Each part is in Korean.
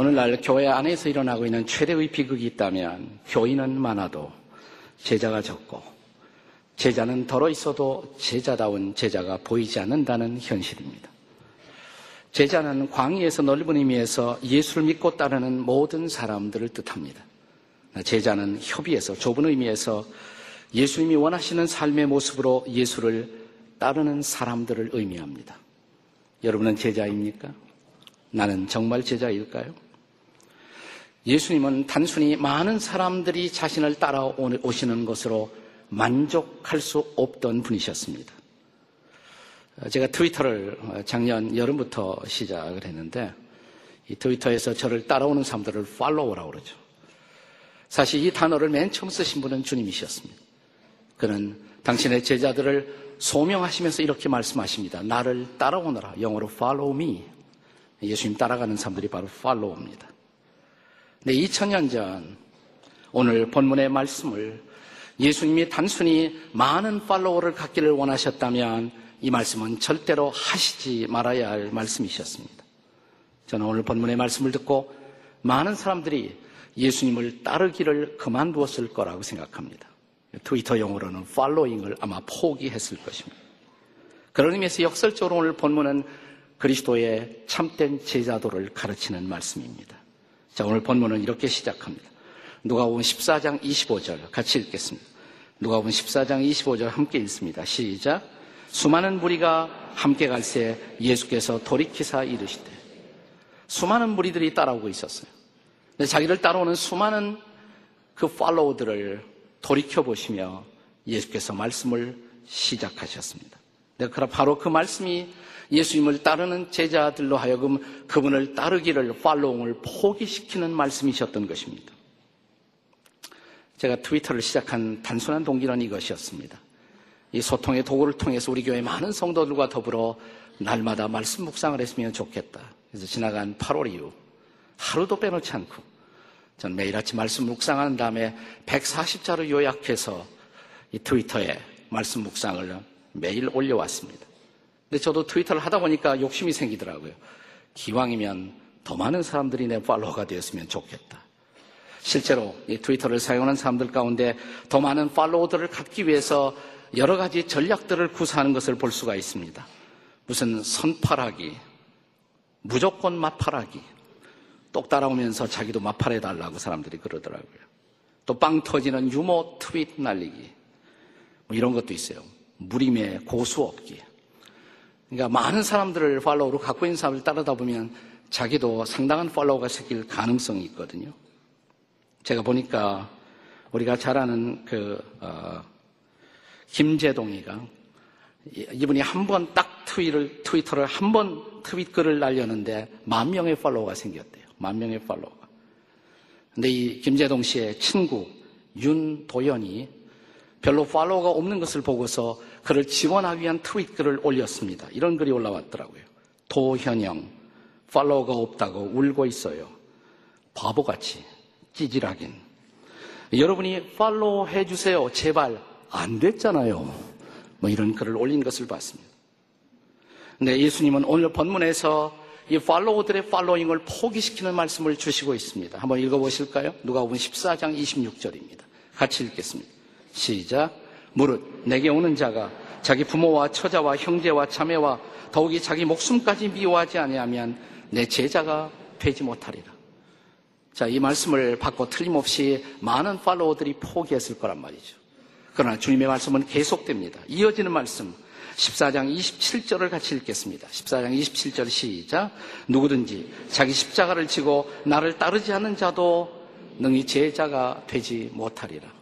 오늘날 교회 안에서 일어나고 있는 최대의 비극이 있다면 교인은 많아도 제자가 적고 제자는 덜어 있어도 제자다운 제자가 보이지 않는다는 현실입니다. 제자는 광야에서 넓은 의미에서 예수를 믿고 따르는 모든 사람들을 뜻합니다. 제자는 협의에서 좁은 의미에서 예수님이 원하시는 삶의 모습으로 예수를 따르는 사람들을 의미합니다. 여러분은 제자입니까? 나는 정말 제자일까요? 예수님은 단순히 많은 사람들이 자신을 따라오시는 것으로 만족할 수 없던 분이셨습니다. 제가 트위터를 작년 여름부터 시작을 했는데 이 트위터에서 저를 따라오는 사람들을 팔로워라고 그러죠. 사실 이 단어를 맨 처음 쓰신 분은 주님이셨습니다. 그는 당신의 제자들을 소명하시면서 이렇게 말씀하십니다. 나를 따라오너라. 영어로 follow me. 예수님 따라가는 사람들이 바로 follow입니다. 네, 2000년 전 오늘 본문의 말씀을 예수님이 단순히 많은 팔로워를 갖기를 원하셨다면 이 말씀은 절대로 하시지 말아야 할 말씀이셨습니다. 저는 오늘 본문의 말씀을 듣고 많은 사람들이 예수님을 따르기를 그만두었을 거라고 생각합니다. 트위터 용어로는 팔로잉을 아마 포기했을 것입니다. 그런 의미에서 역설적으로 오늘 본문은 그리스도의 참된 제자도를 가르치는 말씀입니다. 자, 오늘 본문은 이렇게 시작합니다. 누가복음 14장 25절 같이 읽겠습니다. 누가복음 14장 25절 함께 읽습니다. 시작. 수많은 무리가 함께 갈새 예수께서 돌이키사 이르시되 수많은 무리들이 따라오고 있었어요. 근데 자기를 따라오는 수많은 그 팔로우들을 돌이켜 보시며 예수께서 말씀을 시작하셨습니다. 네, 그럼 바로 그 말씀이 예수님을 따르는 제자들로 하여금 그분을 따르기를 팔로웅을 포기시키는 말씀이셨던 것입니다. 제가 트위터를 시작한 단순한 동기는 이것이었습니다. 이 소통의 도구를 통해서 우리 교회 많은 성도들과 더불어 날마다 말씀 묵상을 했으면 좋겠다. 그래서 지나간 8월 이후 하루도 빼놓지 않고 전 매일 아침 말씀 묵상하는 다음에 140자로 요약해서 이 트위터에 말씀 묵상을 매일 올려왔습니다. 근데 저도 트위터를 하다 보니까 욕심이 생기더라고요. 기왕이면 더 많은 사람들이 내 팔로워가 되었으면 좋겠다. 실제로 이 트위터를 사용하는 사람들 가운데 더 많은 팔로워들을 갖기 위해서 여러 가지 전략들을 구사하는 것을 볼 수가 있습니다. 무슨 선팔하기, 무조건 마팔하기, 똑 따라오면서 자기도 마팔해달라고 사람들이 그러더라고요. 또 빵 터지는 유머 트윗 날리기, 뭐 이런 것도 있어요. 무림의 고수 없기. 그러니까 많은 사람들을 팔로우로 갖고 있는 사람을 따르다 보면 자기도 상당한 팔로우가 생길 가능성이 있거든요. 제가 보니까 우리가 잘 아는 그 어, 김재동이가 이분이 한 번 딱 트위를 트위터를 한 번 트윗 글을 날렸는데 만 명의 팔로워가 생겼대요. 만 명의 팔로워가. 근데 이 김재동 씨의 친구 윤도연이 별로 팔로워가 없는 것을 보고서 그를 지원하기 위한 트윗 글을 올렸습니다. 이런 글이 올라왔더라고요. 도현영, 팔로워가 없다고 울고 있어요. 바보같이, 찌질하긴. 여러분이 팔로우 해주세요. 제발. 안 됐잖아요. 뭐 이런 글을 올린 것을 봤습니다. 근데 예수님은 오늘 본문에서 이 팔로우들의 팔로잉을 포기시키는 말씀을 주시고 있습니다. 한번 읽어보실까요? 누가 보면 14장 26절입니다. 같이 읽겠습니다. 시작. 무릇 내게 오는 자가 자기 부모와 처자와 형제와 자매와 더욱이 자기 목숨까지 미워하지 아니하면 내 제자가 되지 못하리라. 자, 이 말씀을 받고 틀림없이 많은 팔로워들이 포기했을 거란 말이죠. 그러나 주님의 말씀은 계속됩니다. 이어지는 말씀. 14장 27절을 같이 읽겠습니다. 14장 27절 시작. 누구든지 자기 십자가를 지고 나를 따르지 않는 자도 능히 제자가 되지 못하리라.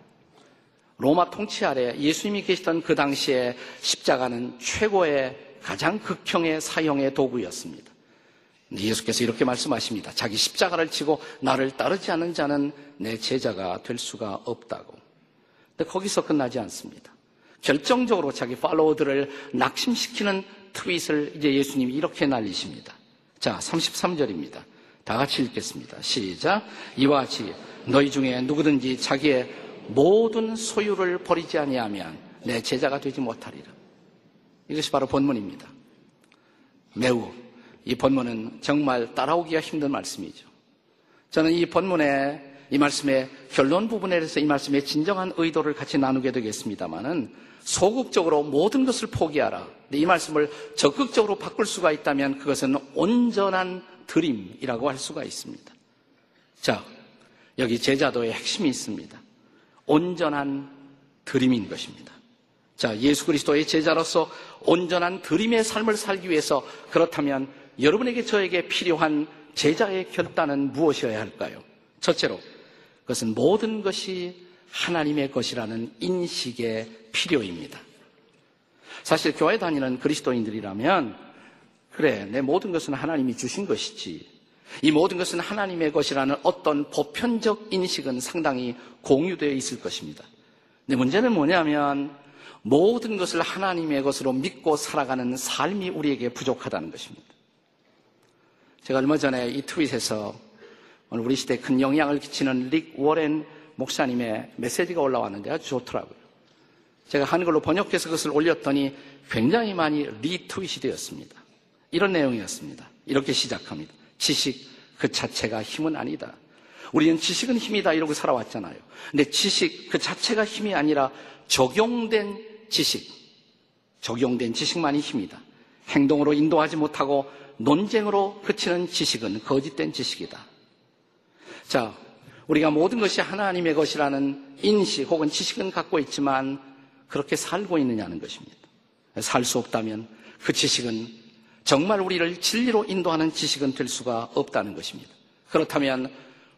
로마 통치 아래 예수님이 계시던 그 당시에 십자가는 최고의 가장 극형의 사형의 도구였습니다. 예수께서 이렇게 말씀하십니다. 자기 십자가를 치고 나를 따르지 않는 자는 내 제자가 될 수가 없다고. 근데 거기서 끝나지 않습니다. 결정적으로 자기 팔로워들을 낙심시키는 트윗을 이제 예수님이 이렇게 날리십니다. 자, 33절입니다. 다 같이 읽겠습니다. 시작. 이와 같이 너희 중에 누구든지 자기의 모든 소유를 버리지 아니하면 내 제자가 되지 못하리라. 이것이 바로 본문입니다. 매우 이 본문은 정말 따라오기가 힘든 말씀이죠. 저는 이 본문의 이 말씀의 결론 부분에 대해서 이 말씀의 진정한 의도를 같이 나누게 되겠습니다만은 소극적으로 모든 것을 포기하라. 이 말씀을 적극적으로 바꿀 수가 있다면 그것은 온전한 드림이라고 할 수가 있습니다. 자, 여기 제자도의 핵심이 있습니다. 온전한 드림인 것입니다. 자, 예수 그리스도의 제자로서 온전한 드림의 삶을 살기 위해서 그렇다면 여러분에게 저에게 필요한 제자의 결단은 무엇이어야 할까요? 첫째로 그것은 모든 것이 하나님의 것이라는 인식의 필요입니다. 사실 교회 다니는 그리스도인들이라면 그래 내 모든 것은 하나님이 주신 것이지 이 모든 것은 하나님의 것이라는 어떤 보편적 인식은 상당히 공유되어 있을 것입니다. 근데 문제는 뭐냐면 모든 것을 하나님의 것으로 믿고 살아가는 삶이 우리에게 부족하다는 것입니다. 제가 얼마 전에 이 트윗에서 오늘 우리 시대에 큰 영향을 끼치는 릭 워렌 목사님의 메시지가 올라왔는데 아주 좋더라고요. 제가 한글로 번역해서 그것을 올렸더니 굉장히 많이 리트윗이 되었습니다. 이런 내용이었습니다. 이렇게 시작합니다. 지식 그 자체가 힘은 아니다. 우리는 지식은 힘이다 이러고 살아왔잖아요. 근데 지식 그 자체가 힘이 아니라 적용된 지식, 적용된 지식만이 힘이다. 행동으로 인도하지 못하고 논쟁으로 그치는 지식은 거짓된 지식이다. 자, 우리가 모든 것이 하나님의 것이라는 인식 혹은 지식은 갖고 있지만 그렇게 살고 있느냐는 것입니다. 살 수 없다면 그 지식은 정말 우리를 진리로 인도하는 지식은 될 수가 없다는 것입니다. 그렇다면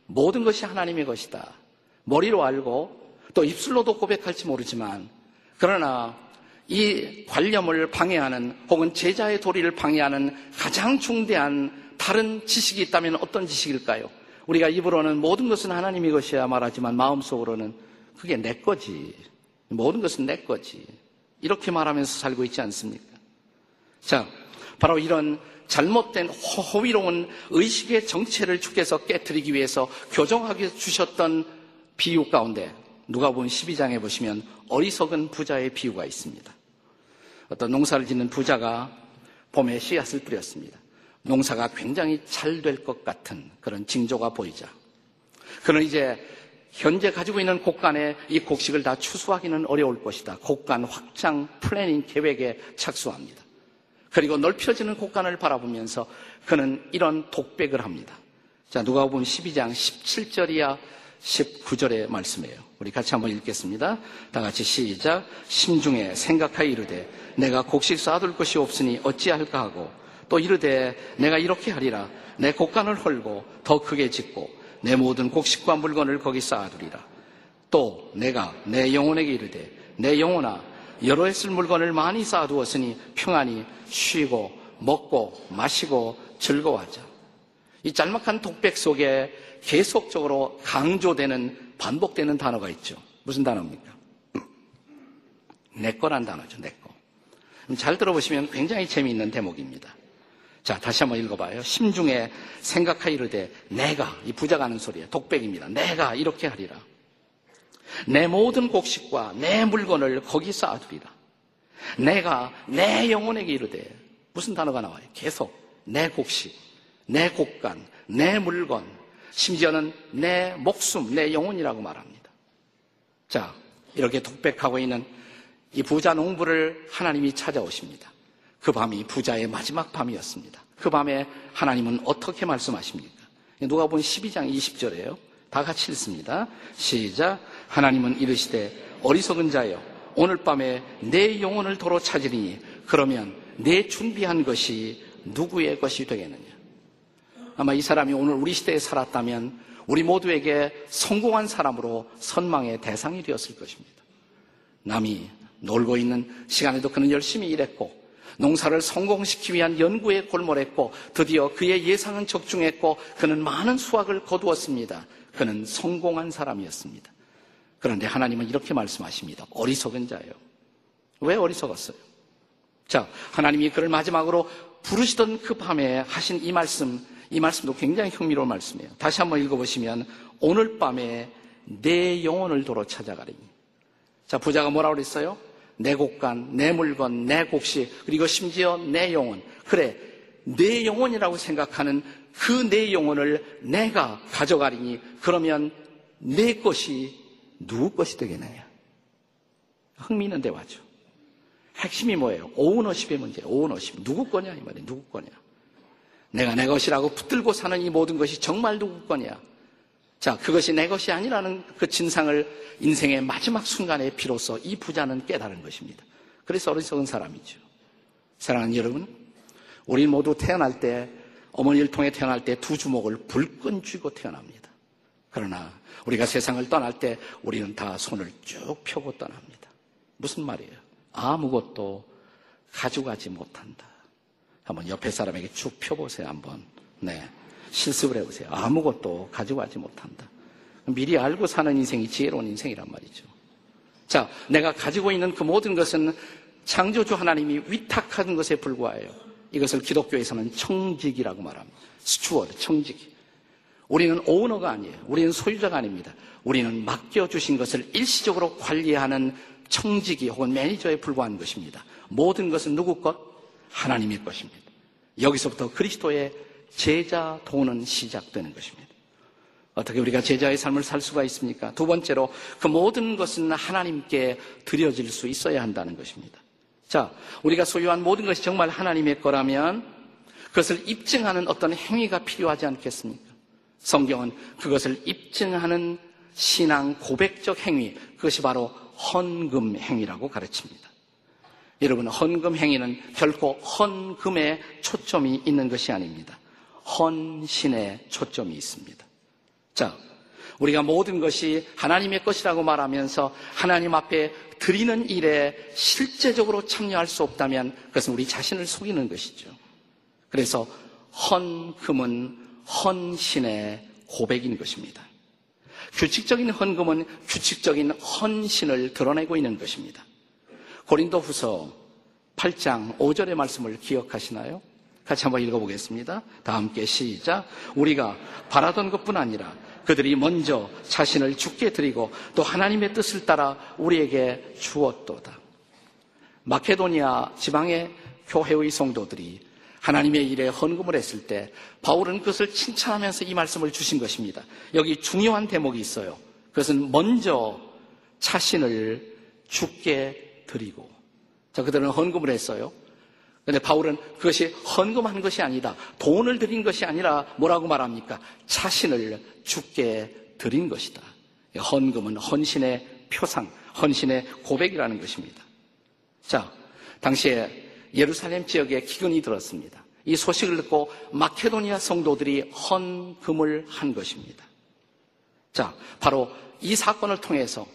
모든 것이 하나님의 것이다. 머리로 알고 또 입술로도 고백할지 모르지만 그러나 이 관념을 방해하는 혹은 제자의 도리를 방해하는 가장 중대한 다른 지식이 있다면 어떤 지식일까요? 우리가 입으로는 모든 것은 하나님의 것이야 말하지만 마음속으로는 그게 내 거지. 모든 것은 내 거지. 이렇게 말하면서 살고 있지 않습니까? 자, 바로 이런 잘못된 허위로운 의식의 정체를 주께서 깨뜨리기 위해서 교정하게 주셨던 비유 가운데 누가 보면 12장에 보시면 어리석은 부자의 비유가 있습니다. 어떤 농사를 짓는 부자가 봄에 씨앗을 뿌렸습니다. 농사가 굉장히 잘 될 것 같은 그런 징조가 보이자. 그는 이제 현재 가지고 있는 곡간에 이 곡식을 다 추수하기는 어려울 것이다. 곡간 확장 planning 계획에 착수합니다. 그리고 넓혀지는 곡간을 바라보면서 그는 이런 독백을 합니다. 자, 누가복음 12장 17절에서 19절의 말씀이에요. 우리 같이 한번 읽겠습니다. 다 같이 시작. 심중에 생각하여 이르되 내가 곡식 쌓아둘 것이 없으니 어찌할까 하고 또 이르되 내가 이렇게 하리라 내 곡간을 헐고 더 크게 짓고 내 모든 곡식과 물건을 거기 쌓아두리라 또 내가 내 영혼에게 이르되 내 영혼아 여러 해 쓸 물건을 많이 쌓아두었으니 평안히 쉬고 먹고 마시고 즐거워하자 이 짤막한 독백 속에 계속적으로 강조되는 반복되는 단어가 있죠 무슨 단어입니까? 내 거란 단어죠 내 거. 잘 들어보시면 굉장히 재미있는 대목입니다. 자, 다시 한번 읽어봐요. 심중에 생각하 이르되 내가 이 부자가 하는 소리에 독백입니다. 내가 이렇게 하리라. 내 모든 곡식과 내 물건을 거기 쌓아두리라. 내가 내 영혼에게 이르되 무슨 단어가 나와요? 계속 내 곡식, 내 곡간, 내 물건, 심지어는 내 목숨, 내 영혼이라고 말합니다. 자, 이렇게 독백하고 있는 이 부자 농부를 하나님이 찾아오십니다. 그 밤이 부자의 마지막 밤이었습니다. 그 밤에 하나님은 어떻게 말씀하십니까? 누가 본 12장 20절에요. 다 같이 읽습니다. 시작. 하나님은 이르시되 어리석은 자여 오늘 밤에 내 영혼을 도로 찾으리니 그러면 내 준비한 것이 누구의 것이 되겠느냐? 아마 이 사람이 오늘 우리 시대에 살았다면 우리 모두에게 성공한 사람으로 선망의 대상이 되었을 것입니다. 남이 놀고 있는 시간에도 그는 열심히 일했고 농사를 성공시키기 위한 연구에 골몰했고 드디어 그의 예상은 적중했고 그는 많은 수확을 거두었습니다. 그는 성공한 사람이었습니다. 그런데 하나님은 이렇게 말씀하십니다. 어리석은 자예요. 왜 어리석었어요? 자, 하나님이 그를 마지막으로 부르시던 그 밤에 하신 이 말씀, 이 말씀도 굉장히 흥미로운 말씀이에요. 다시 한번 읽어보시면 오늘 밤에 내 영혼을 도로 찾아가리니. 자, 부자가 뭐라고 그랬어요? 내 곡간, 내 물건, 내 곡식, 그리고 심지어 내 영혼. 그래, 내 영혼이라고 생각하는 그 내 영혼을 내가 가져가리니 그러면 내 것이 누구 것이 되겠느냐? 흥미있는 대화죠. 핵심이 뭐예요? 오너십의 문제, 오너십. 누구 거냐? 이 말이에요. 누구 거냐? 내가 내 것이라고 붙들고 사는 이 모든 것이 정말 누구 거냐? 자, 그것이 내 것이 아니라는 그 진상을 인생의 마지막 순간에 비로소 이 부자는 깨달은 것입니다. 그래서 어리석은 사람이죠. 사랑하는 여러분, 우리 모두 태어날 때, 어머니를 통해 태어날 때 두 주먹을 불끈 쥐고 태어납니다. 그러나 우리가 세상을 떠날 때 우리는 다 손을 쭉 펴고 떠납니다. 무슨 말이에요? 아무것도 가져가지 못한다. 한번 옆에 사람에게 쭉 펴보세요, 한번. 네. 실습을 해보세요. 아무것도 가져가지 못한다. 미리 알고 사는 인생이 지혜로운 인생이란 말이죠. 자, 내가 가지고 있는 그 모든 것은 창조주 하나님이 위탁한 것에 불과해요. 이것을 기독교에서는 청지기라고 말합니다. 스튜어드, 청직. 우리는 오너가 아니에요. 우리는 소유자가 아닙니다. 우리는 맡겨주신 것을 일시적으로 관리하는 청직이 혹은 매니저에 불과한 것입니다. 모든 것은 누구 것? 하나님의 것입니다. 여기서부터 그리스도의 제자 도는 시작되는 것입니다. 어떻게 우리가 제자의 삶을 살 수가 있습니까? 두 번째로 그 모든 것은 하나님께 드려질 수 있어야 한다는 것입니다. 자, 우리가 소유한 모든 것이 정말 하나님의 거라면 그것을 입증하는 어떤 행위가 필요하지 않겠습니까? 성경은 그것을 입증하는 신앙 고백적 행위, 그것이 바로 헌금 행위라고 가르칩니다. 여러분, 헌금 행위는 결코 헌금에 초점이 있는 것이 아닙니다. 헌신에 초점이 있습니다. 자, 우리가 모든 것이 하나님의 것이라고 말하면서 하나님 앞에 드리는 일에 실제적으로 참여할 수 없다면 그것은 우리 자신을 속이는 것이죠. 그래서 헌금은 헌신의 고백인 것입니다. 규칙적인 헌금은 규칙적인 헌신을 드러내고 있는 것입니다. 고린도 후서 8장 5절의 말씀을 기억하시나요? 같이 한번 읽어보겠습니다. 다 함께 시작. 우리가 바라던 것뿐 아니라 그들이 먼저 자신을 죽게 드리고 또 하나님의 뜻을 따라 우리에게 주었도다. 마케도니아 지방의 교회의 성도들이 하나님의 일에 헌금을 했을 때 바울은 그것을 칭찬하면서 이 말씀을 주신 것입니다. 여기 중요한 대목이 있어요. 그것은 먼저 자신을 죽게 드리고 자 그들은 헌금을 했어요. 그런데 바울은 그것이 헌금한 것이 아니다. 돈을 드린 것이 아니라 뭐라고 말합니까? 자신을 죽게 드린 것이다. 헌금은 헌신의 표상, 헌신의 고백이라는 것입니다. 자, 당시에 예루살렘 지역에 기근이 들었습니다. 이 소식을 듣고 마케도니아 성도들이 헌금을 한 것입니다. 자, 바로 이 사건을 통해서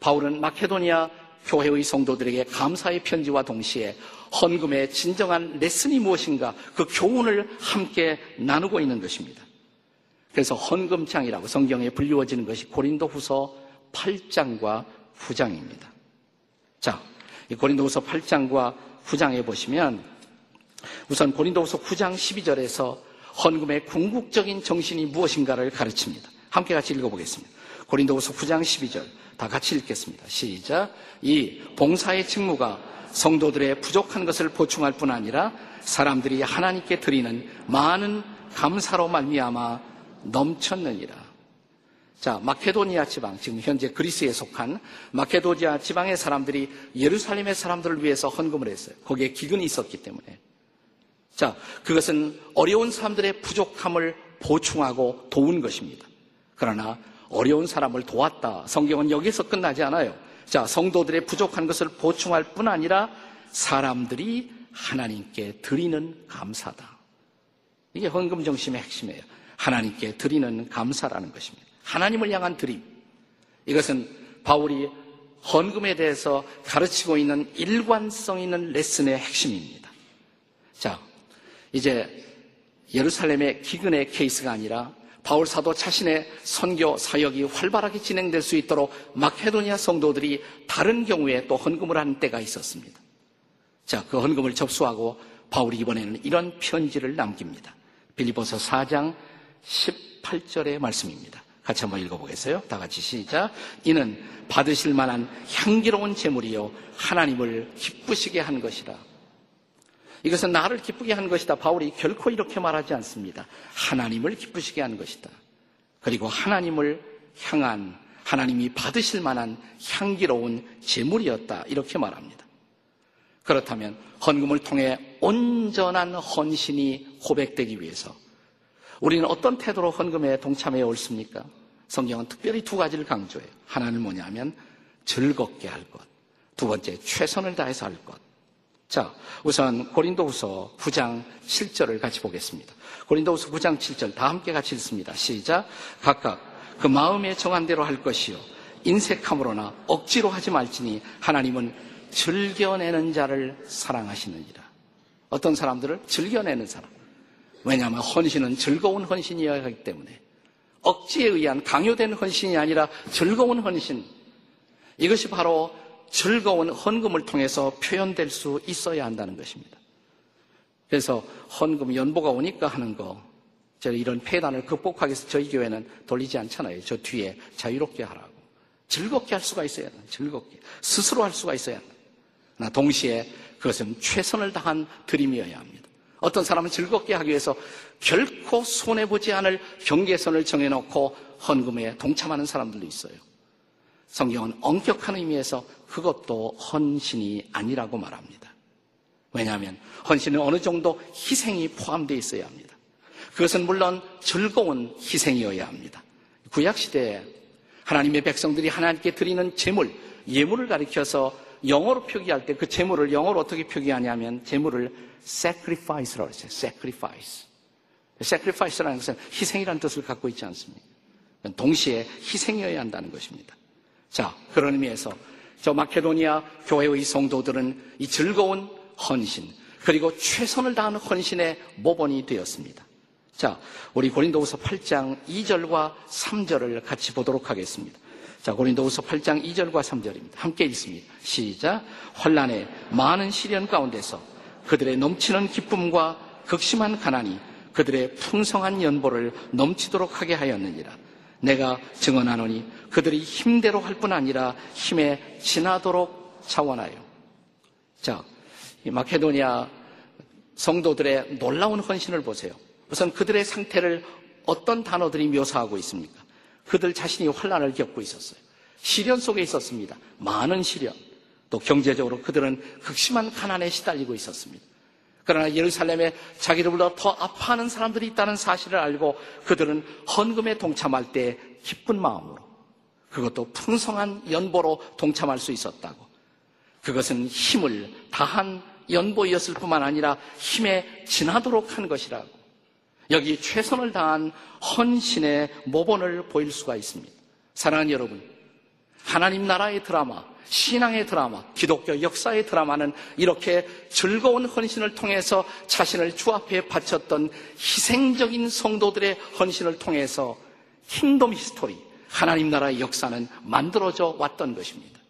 바울은 마케도니아 교회의 성도들에게 감사의 편지와 동시에 헌금의 진정한 레슨이 무엇인가 그 교훈을 함께 나누고 있는 것입니다. 그래서 헌금장이라고 성경에 불리워지는 것이 고린도 후서 8장과 9장입니다. 자, 이 고린도 후서 8장과 9장에 보시면 우선 고린도 후서 9장 12절에서 헌금의 궁극적인 정신이 무엇인가를 가르칩니다. 함께 같이 읽어보겠습니다. 고린도 후서 9장 12절. 다 같이 읽겠습니다. 시작. 이 봉사의 직무가 성도들의 부족한 것을 보충할 뿐 아니라 사람들이 하나님께 드리는 많은 감사로 말미암아 넘쳤느니라. 자, 마케도니아 지방, 지금 현재 그리스에 속한 마케도니아 지방의 사람들이 예루살렘의 사람들을 위해서 헌금을 했어요. 거기에 기근이 있었기 때문에. 자, 그것은 어려운 사람들의 부족함을 보충하고 도운 것입니다. 그러나 어려운 사람을 도왔다. 성경은 여기서 끝나지 않아요. 자, 성도들의 부족한 것을 보충할 뿐 아니라 사람들이 하나님께 드리는 감사다. 이게 헌금 정신의 핵심이에요. 하나님께 드리는 감사라는 것입니다. 하나님을 향한 드림. 이것은 바울이 헌금에 대해서 가르치고 있는 일관성 있는 레슨의 핵심입니다. 자, 이제 예루살렘의 기근의 케이스가 아니라 바울 사도 자신의 선교 사역이 활발하게 진행될 수 있도록 마케도니아 성도들이 다른 경우에 또 헌금을 하는 때가 있었습니다. 자, 그 헌금을 접수하고 바울이 이번에는 이런 편지를 남깁니다. 빌리보서 4장 18절의 말씀입니다. 같이 한번 읽어보겠어요? 다 같이 시작. 이는 받으실 만한 향기로운 제물이요 하나님을 기쁘시게 한 것이라. 이것은 나를 기쁘게 하는 것이다. 바울이 결코 이렇게 말하지 않습니다. 하나님을 기쁘시게 하는 것이다. 그리고 하나님을 향한 하나님이 받으실 만한 향기로운 제물이었다. 이렇게 말합니다. 그렇다면 헌금을 통해 온전한 헌신이 고백되기 위해서 우리는 어떤 태도로 헌금에 동참해 옳습니까? 성경은 특별히 두 가지를 강조해요. 하나는 뭐냐면 즐겁게 할 것. 두 번째, 최선을 다해서 할 것. 자, 우선 고린도후서 9장 7절을 같이 보겠습니다. 고린도후서 9장 7절 다 함께 같이 읽습니다. 시작. 각각 그 마음에 정한 대로 할 것이요 인색함으로나 억지로 하지 말지니 하나님은 즐겨내는 자를 사랑하시느니라. 어떤 사람들을 즐겨내는 사람. 왜냐하면 헌신은 즐거운 헌신이어야 하기 때문에 억지에 의한 강요된 헌신이 아니라 즐거운 헌신. 이것이 바로 즐거운 헌금을 통해서 표현될 수 있어야 한다는 것입니다. 그래서 헌금 연보가 오니까 하는 거, 제가 이런 폐단을 극복하기 위해서 저희 교회는 돌리지 않잖아요. 저 뒤에 자유롭게 하라고. 즐겁게 할 수가 있어야 한다. 즐겁게. 스스로 할 수가 있어야 한다. 나 동시에 그것은 최선을 다한 드림이어야 합니다. 어떤 사람은 즐겁게 하기 위해서 결코 손해보지 않을 경계선을 정해놓고 헌금에 동참하는 사람들도 있어요. 성경은 엄격한 의미에서 그것도 헌신이 아니라고 말합니다. 왜냐하면 헌신은 어느 정도 희생이 포함되어 있어야 합니다. 그것은 물론 즐거운 희생이어야 합니다. 구약시대에 하나님의 백성들이 하나님께 드리는 제물, 예물을 가리켜서 영어로 표기할 때그 제물을 영어로 어떻게 표기하냐면 제물을 sacrifice라고 했어요. sacrifice. sacrifice라는 것은 희생이라는 뜻을 갖고 있지 않습니까? 동시에 희생이어야 한다는 것입니다. 자, 그런 의미에서 저 마케도니아 교회의 성도들은 이 즐거운 헌신, 그리고 최선을 다하는 헌신의 모본이 되었습니다. 자, 우리 고린도후서 8장 2절과 3절을 같이 보도록 하겠습니다. 자, 고린도후서 8장 2절과 3절입니다. 함께 읽습니다. 시작. 환란의 많은 시련 가운데서 그들의 넘치는 기쁨과 극심한 가난이 그들의 풍성한 연보를 넘치도록 하게 하였느니라. 내가 증언하노니 그들이 힘대로 할 뿐 아니라 힘에 지나도록 차원하여. 자, 이 마케도니아 성도들의 놀라운 헌신을 보세요. 우선 그들의 상태를 어떤 단어들이 묘사하고 있습니까? 그들 자신이 환란을 겪고 있었어요. 시련 속에 있었습니다. 많은 시련. 또 경제적으로 그들은 극심한 가난에 시달리고 있었습니다. 그러나 예루살렘에 자기들보다 더 아파하는 사람들이 있다는 사실을 알고 그들은 헌금에 동참할 때 기쁜 마음으로 그것도 풍성한 연보로 동참할 수 있었다고. 그것은 힘을 다한 연보였을 뿐만 아니라 힘에 지나도록 한 것이라고. 여기 최선을 다한 헌신의 모본을 보일 수가 있습니다. 사랑하는 여러분, 하나님 나라의 드라마, 신앙의 드라마, 기독교 역사의 드라마는 이렇게 즐거운 헌신을 통해서 자신을 주 앞에 바쳤던 희생적인 성도들의 헌신을 통해서 kingdom history, 하나님 나라의 역사는 만들어져 왔던 것입니다.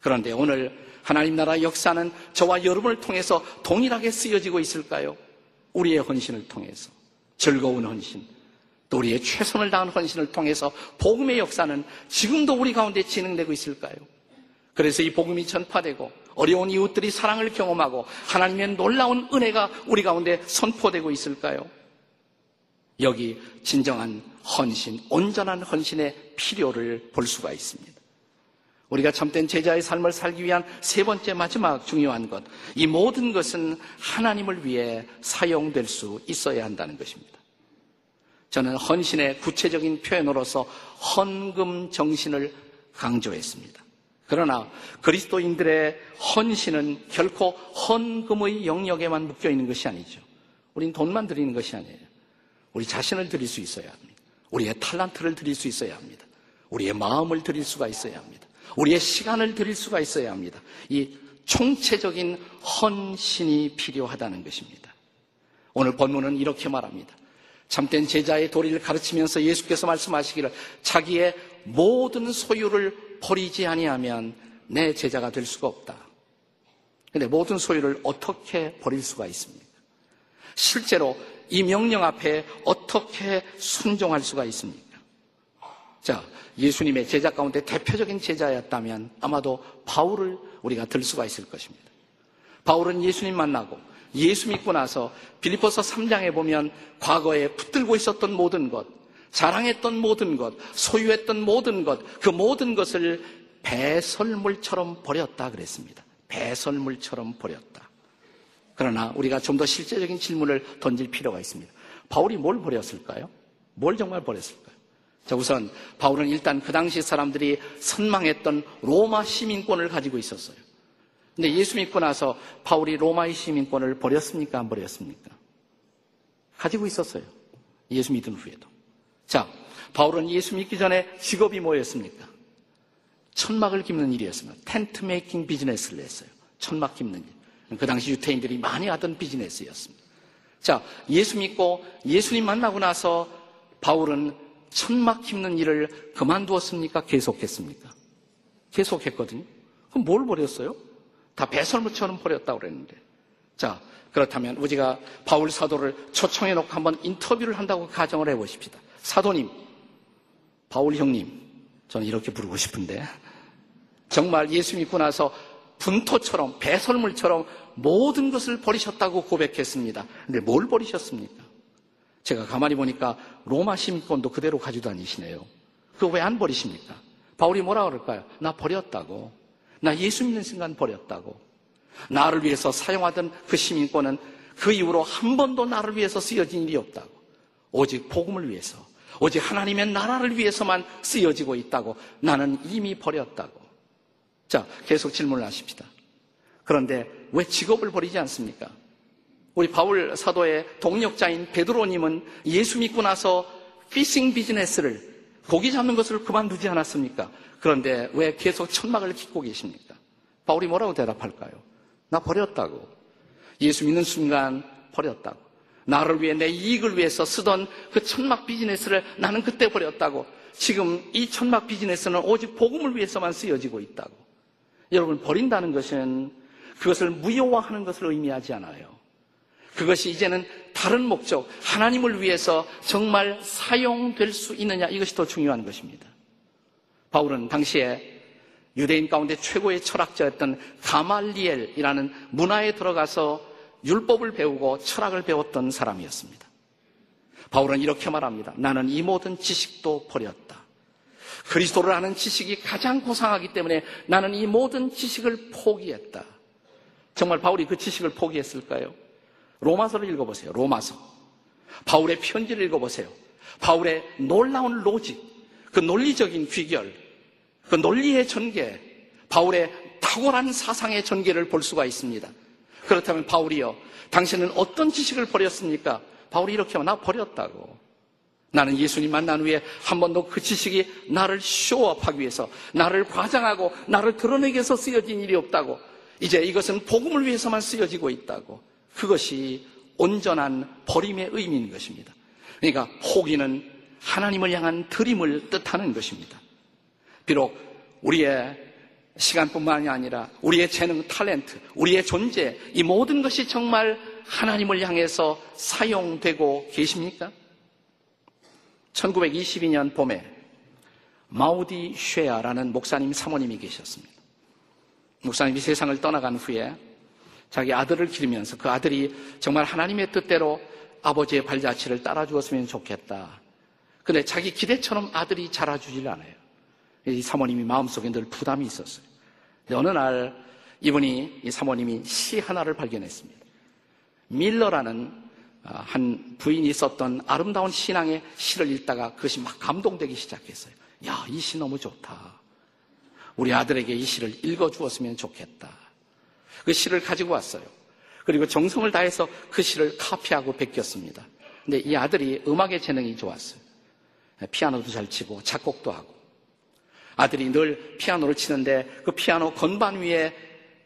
그런데 오늘 하나님 나라의 역사는 저와 여러분을 통해서 동일하게 쓰여지고 있을까요? 우리의 헌신을 통해서. 즐거운 헌신, 또 우리의 최선을 다한 헌신을 통해서 복음의 역사는 지금도 우리 가운데 진행되고 있을까요? 그래서 이 복음이 전파되고 어려운 이웃들이 사랑을 경험하고 하나님의 놀라운 은혜가 우리 가운데 선포되고 있을까요? 여기 진정한 헌신, 온전한 헌신의 필요를 볼 수가 있습니다. 우리가 참된 제자의 삶을 살기 위한 세 번째 마지막 중요한 것, 이 모든 것은 하나님을 위해 사용될 수 있어야 한다는 것입니다. 저는 헌신의 구체적인 표현으로서 헌금 정신을 강조했습니다. 그러나 그리스도인들의 헌신은 결코 헌금의 영역에만 묶여 있는 것이 아니죠. 우린 돈만 드리는 것이 아니에요. 우리 자신을 드릴 수 있어야 합니다. 우리의 탈란트를 드릴 수 있어야 합니다. 우리의 마음을 드릴 수가 있어야 합니다. 우리의 시간을 드릴 수가 있어야 합니다. 이 총체적인 헌신이 필요하다는 것입니다. 오늘 본문은 이렇게 말합니다. 참된 제자의 도리를 가르치면서 예수께서 말씀하시기를 자기의 모든 소유를 버리지 아니하면 내 제자가 될 수가 없다. 근데 모든 소유를 어떻게 버릴 수가 있습니까? 실제로 이 명령 앞에 어떻게 순종할 수가 있습니까? 자, 예수님의 제자 가운데 대표적인 제자였다면 아마도 바울을 우리가 들 수가 있을 것입니다. 바울은 예수님 만나고 예수 믿고 나서 빌리포서 3장에 보면 과거에 붙들고 있었던 모든 것, 자랑했던 모든 것, 소유했던 모든 것, 그 모든 것을 배설물처럼 버렸다 그랬습니다. 배설물처럼 버렸다. 그러나 우리가 좀 더 실제적인 질문을 던질 필요가 있습니다. 바울이 뭘 버렸을까요? 뭘 정말 버렸을까요? 자, 우선 바울은 일단 그 당시 사람들이 선망했던 로마 시민권을 가지고 있었어요. 근데 예수 믿고 나서 바울이 로마의 시민권을 버렸습니까? 안 버렸습니까? 가지고 있었어요. 예수 믿은 후에도. 자, 바울은 예수 믿기 전에 직업이 뭐였습니까? 천막을 깁는 일이었습니다. 텐트 메이킹 비즈니스를 했어요. 천막 깁는 일. 그 당시 유태인들이 많이 하던 비즈니스였습니다. 자, 예수 믿고 예수님 만나고 나서 바울은 천막 깁는 일을 그만두었습니까? 계속했습니까? 계속했거든요. 그럼 뭘 버렸어요? 다 배설물처럼 버렸다고 그랬는데. 자, 그렇다면 우리가 바울 사도를 초청해 놓고 한번 인터뷰를 한다고 가정을 해 보십시다. 사도님, 바울 형님, 저는 이렇게 부르고 싶은데 정말 예수 믿고 나서 분토처럼 배설물처럼 모든 것을 버리셨다고 고백했습니다. 근데 뭘 버리셨습니까? 제가 가만히 보니까 로마 시민권도 그대로 가지고 다니시네요. 그거 왜 안 버리십니까? 바울이 뭐라 그럴까요? 나 버렸다고. 나 예수 믿는 순간 버렸다고. 나를 위해서 사용하던 그 시민권은 그 이후로 한 번도 나를 위해서 쓰여진 일이 없다고. 오직 복음을 위해서, 오직 하나님의 나라를 위해서만 쓰여지고 있다고. 나는 이미 버렸다고. 자, 계속 질문을 하십시다. 그런데 왜 직업을 버리지 않습니까? 우리 바울 사도의 동력자인 베드로님은 예수 믿고 나서 피싱 비즈니스를 고기 잡는 것을 그만두지 않았습니까? 그런데 왜 계속 천막을 깃고 계십니까? 바울이 뭐라고 대답할까요? 나 버렸다고. 예수 믿는 순간 버렸다고. 나를 위해 내 이익을 위해서 쓰던 그 천막 비즈니스를 나는 그때 버렸다고. 지금 이 천막 비즈니스는 오직 복음을 위해서만 쓰여지고 있다고. 여러분, 버린다는 것은 그것을 무효화하는 것을 의미하지 않아요. 그것이 이제는 다른 목적, 하나님을 위해서 정말 사용될 수 있느냐, 이것이 더 중요한 것입니다. 바울은 당시에 유대인 가운데 최고의 철학자였던 가말리엘이라는 문화에 들어가서 율법을 배우고 철학을 배웠던 사람이었습니다. 바울은 이렇게 말합니다. 나는 이 모든 지식도 버렸다. 그리스도를 아는 지식이 가장 고상하기 때문에 나는 이 모든 지식을 포기했다. 정말 바울이 그 지식을 포기했을까요? 로마서를 읽어보세요. 로마서. 바울의 편지를 읽어보세요. 바울의 놀라운 로직, 그 논리적인 귀결, 그 논리의 전개, 바울의 탁월한 사상의 전개를 볼 수가 있습니다. 그렇다면 바울이요. 당신은 어떤 지식을 버렸습니까? 바울이 이렇게 하면 나 버렸다고. 나는 예수님 만난 후에 한 번도 그 지식이 나를 쇼업하기 위해서, 나를 과장하고, 나를 드러내기 위해서 쓰여진 일이 없다고. 이제 이것은 복음을 위해서만 쓰여지고 있다고. 그것이 온전한 버림의 의미인 것입니다. 그러니까 호기는 하나님을 향한 드림을 뜻하는 것입니다. 비록 우리의 시간뿐만이 아니라 우리의 재능, 탤런트, 우리의 존재, 이 모든 것이 정말 하나님을 향해서 사용되고 계십니까? 1922년 봄에 마우디 쉐아라는 목사님 사모님이 계셨습니다. 목사님이 세상을 떠나간 후에 자기 아들을 기르면서 그 아들이 정말 하나님의 뜻대로 아버지의 발자취를 따라주었으면 좋겠다. 근데 자기 기대처럼 아들이 자라주질 않아요. 이 사모님이 마음속에 늘 부담이 있었어요. 어느 날 이분이 이 사모님이 시 하나를 발견했습니다. 밀러라는 아, 한 부인이 썼던 아름다운 신앙의 시를 읽다가 그것이 막 감동되기 시작했어요. 야, 이 시 너무 좋다. 우리 아들에게 이 시를 읽어주었으면 좋겠다. 그 시를 가지고 왔어요. 그리고 정성을 다해서 그 시를 카피하고 베꼈습니다. 근데 이 아들이 음악의 재능이 좋았어요. 피아노도 잘 치고 작곡도 하고. 아들이 늘 피아노를 치는데 그 피아노 건반 위에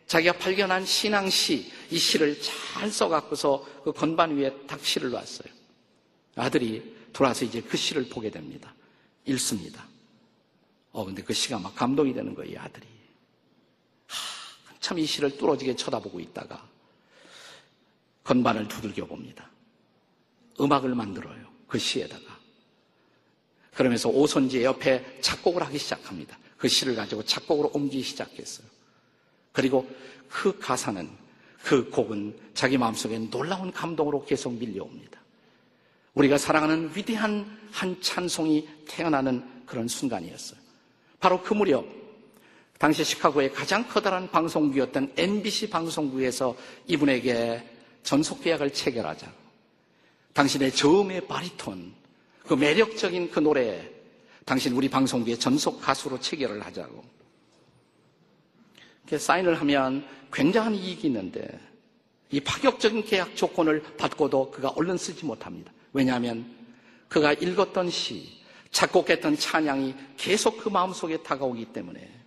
자기가 발견한 신앙시, 이 시를 잘 써갖고서 그 건반 위에 딱 시를 놨어요. 아들이 돌아서 이제 그 시를 보게 됩니다. 읽습니다. 어, 근데 그 시가 막 감동이 되는 거예요, 이 아들이. 참 이 시를 뚫어지게 쳐다보고 있다가 건반을 두들겨 봅니다. 음악을 만들어요. 그 시에다가. 그러면서 오선지 옆에 작곡을 하기 시작합니다. 그 시를 가지고 작곡으로 옮기기 시작했어요. 그리고 그 가사는 그 곡은 자기 마음속에 놀라운 감동으로 계속 밀려옵니다. 우리가 사랑하는 위대한 한 찬송이 태어나는 그런 순간이었어요. 바로 그 무렵 당시 시카고의 가장 커다란 방송국이었던 MBC 방송국에서 이분에게 전속 계약을 체결하자. 당신의 저음의 바리톤, 그 매력적인 그 노래, 당신 우리 방송국의 전속 가수로 체결을 하자고. 이렇게 사인을 하면 굉장한 이익이 있는데 이 파격적인 계약 조건을 받고도 그가 얼른 쓰지 못합니다. 왜냐하면 그가 읽었던 시, 작곡했던 찬양이 계속 그 마음속에 다가오기 때문에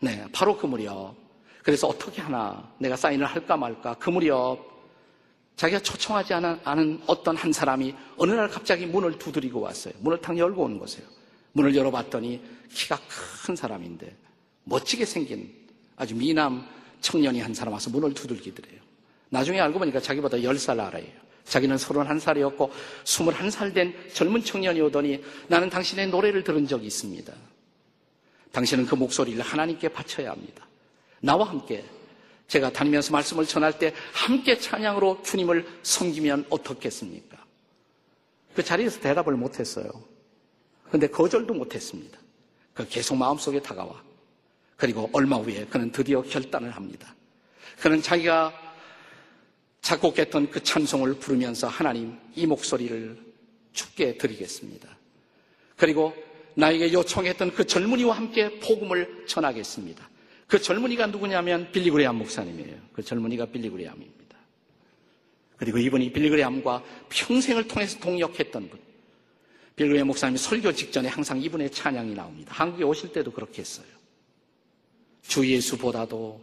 네, 바로 그 무렵 그래서 어떻게 하나 내가 사인을 할까 말까 그 무렵 자기가 초청하지 않은 어떤 한 사람이 어느 날 갑자기 문을 두드리고 왔어요. 문을 탁 열고 오는 거세요. 문을 열어봤더니 키가 큰 사람인데 멋지게 생긴 아주 미남 청년이 한 사람 와서 문을 두들기더래요. 나중에 알고 보니까 자기보다 10살 아래예요. 자기는 31살이었고 21살 된 젊은 청년이 오더니 나는 당신의 노래를 들은 적이 있습니다. 당신은 그 목소리를 하나님께 바쳐야 합니다. 나와 함께 제가 다니면서 말씀을 전할 때 함께 찬양으로 주님을 섬기면 어떻겠습니까? 그 자리에서 대답을 못했어요. 그런데 거절도 못했습니다. 그 계속 마음속에 다가와. 그리고 얼마 후에 그는 드디어 결단을 합니다. 그는 자기가 작곡했던 그 찬송을 부르면서 하나님 이 목소리를 죽게 드리겠습니다. 그리고 나에게 요청했던 그 젊은이와 함께 복음을 전하겠습니다. 그 젊은이가 누구냐면 빌리그레암 목사님이에요. 그 젊은이가 빌리그레암입니다. 그리고 이분이 빌리그레암과 평생을 통해서 동역했던 분. 빌리그레암 목사님이 설교 직전에 항상 이분의 찬양이 나옵니다. 한국에 오실 때도 그렇게 했어요. 주 예수보다도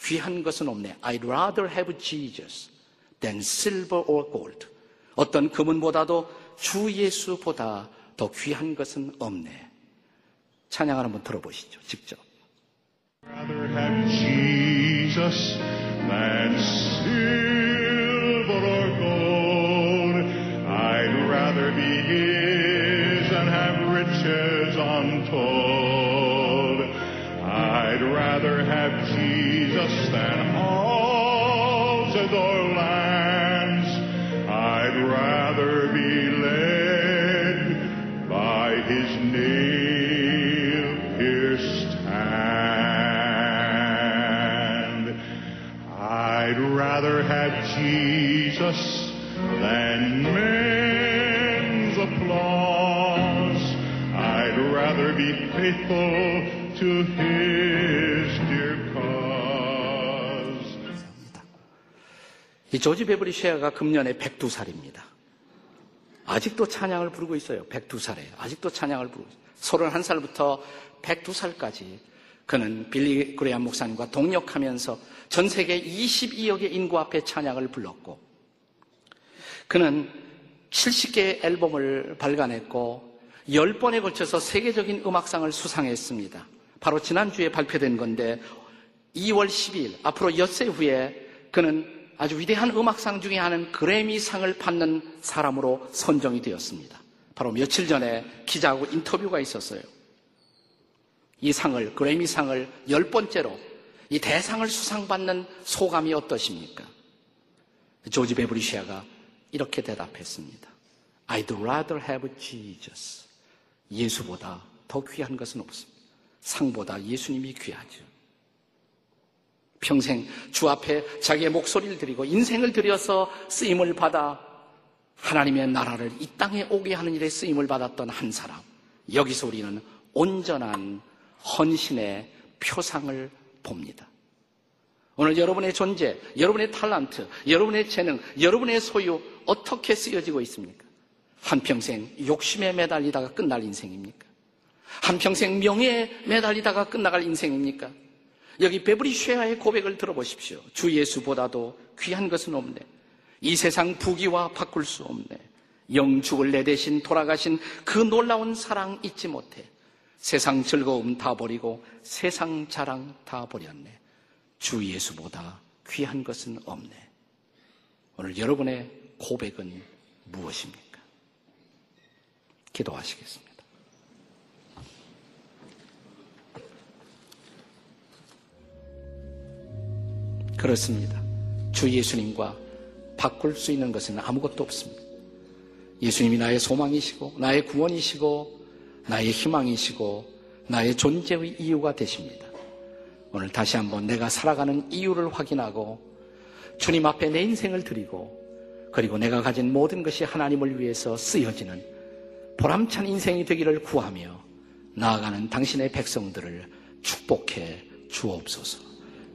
귀한 것은 없네. I'd rather have Jesus than silver or gold. 어떤 금은보다도 주 예수보다 더 귀한 것은 없네. 찬양을 한번 들어보시죠. 직접. Jesus than silver or gold. Jesus than men's applause. I'd rather be faithful to His dear cause. 이 조지 베브리 쉐어가 금년에 102살입니다. 아직도 찬양을 부르고 있어요. 102살에. 아직도 찬양을 부르고 있어요. 31살부터 102살까지 그는 빌리 그레안 목사님과 동역하면서 전 세계 22억의 인구 앞에 찬양을 불렀고 그는 70개의 앨범을 발간했고 10번에 걸쳐서 세계적인 음악상을 수상했습니다. 바로 지난주에 발표된 건데 2월 10일 앞으로 엿새 후에 그는 아주 위대한 음악상 중에 하나는 그래미상을 받는 사람으로 선정이 되었습니다. 바로 며칠 전에 기자하고 인터뷰가 있었어요. 이 상을, 그래미상을 열 번째로 이 대상을 수상받는 소감이 어떠십니까? 조지 베브리시아가 이렇게 대답했습니다. I'd rather have Jesus. 예수보다 더 귀한 것은 없습니다. 상보다 예수님이 귀하죠. 평생 주 앞에 자기의 목소리를 드리고 인생을 들여서 쓰임을 받아 하나님의 나라를 이 땅에 오게 하는 일에 쓰임을 받았던 한 사람. 여기서 우리는 온전한 헌신의 표상을 봅니다. 오늘 여러분의 존재, 여러분의 탤런트, 여러분의 재능, 여러분의 소유 어떻게 쓰여지고 있습니까? 한평생 욕심에 매달리다가 끝날 인생입니까? 한평생 명예에 매달리다가 끝나갈 인생입니까? 여기 베브리 쉐아의 고백을 들어보십시오. 주 예수보다도 귀한 것은 없네. 이 세상 부귀와 바꿀 수 없네. 영죽을 내 대신 돌아가신 그 놀라운 사랑 잊지 못해. 세상 즐거움 다 버리고 세상 자랑 다 버렸네. 주 예수보다 귀한 것은 없네. 오늘 여러분의 고백은 무엇입니까? 기도하시겠습니다. 그렇습니다. 주 예수님과 바꿀 수 있는 것은 아무것도 없습니다. 예수님이 나의 소망이시고, 나의 구원이시고, 나의 희망이시고, 나의 존재의 이유가 되십니다. 오늘 다시 한번 내가 살아가는 이유를 확인하고, 주님 앞에 내 인생을 드리고, 그리고 내가 가진 모든 것이 하나님을 위해서 쓰여지는 보람찬 인생이 되기를 구하며 나아가는 당신의 백성들을 축복해 주옵소서.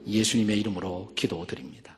예수님의 이름으로 기도드립니다.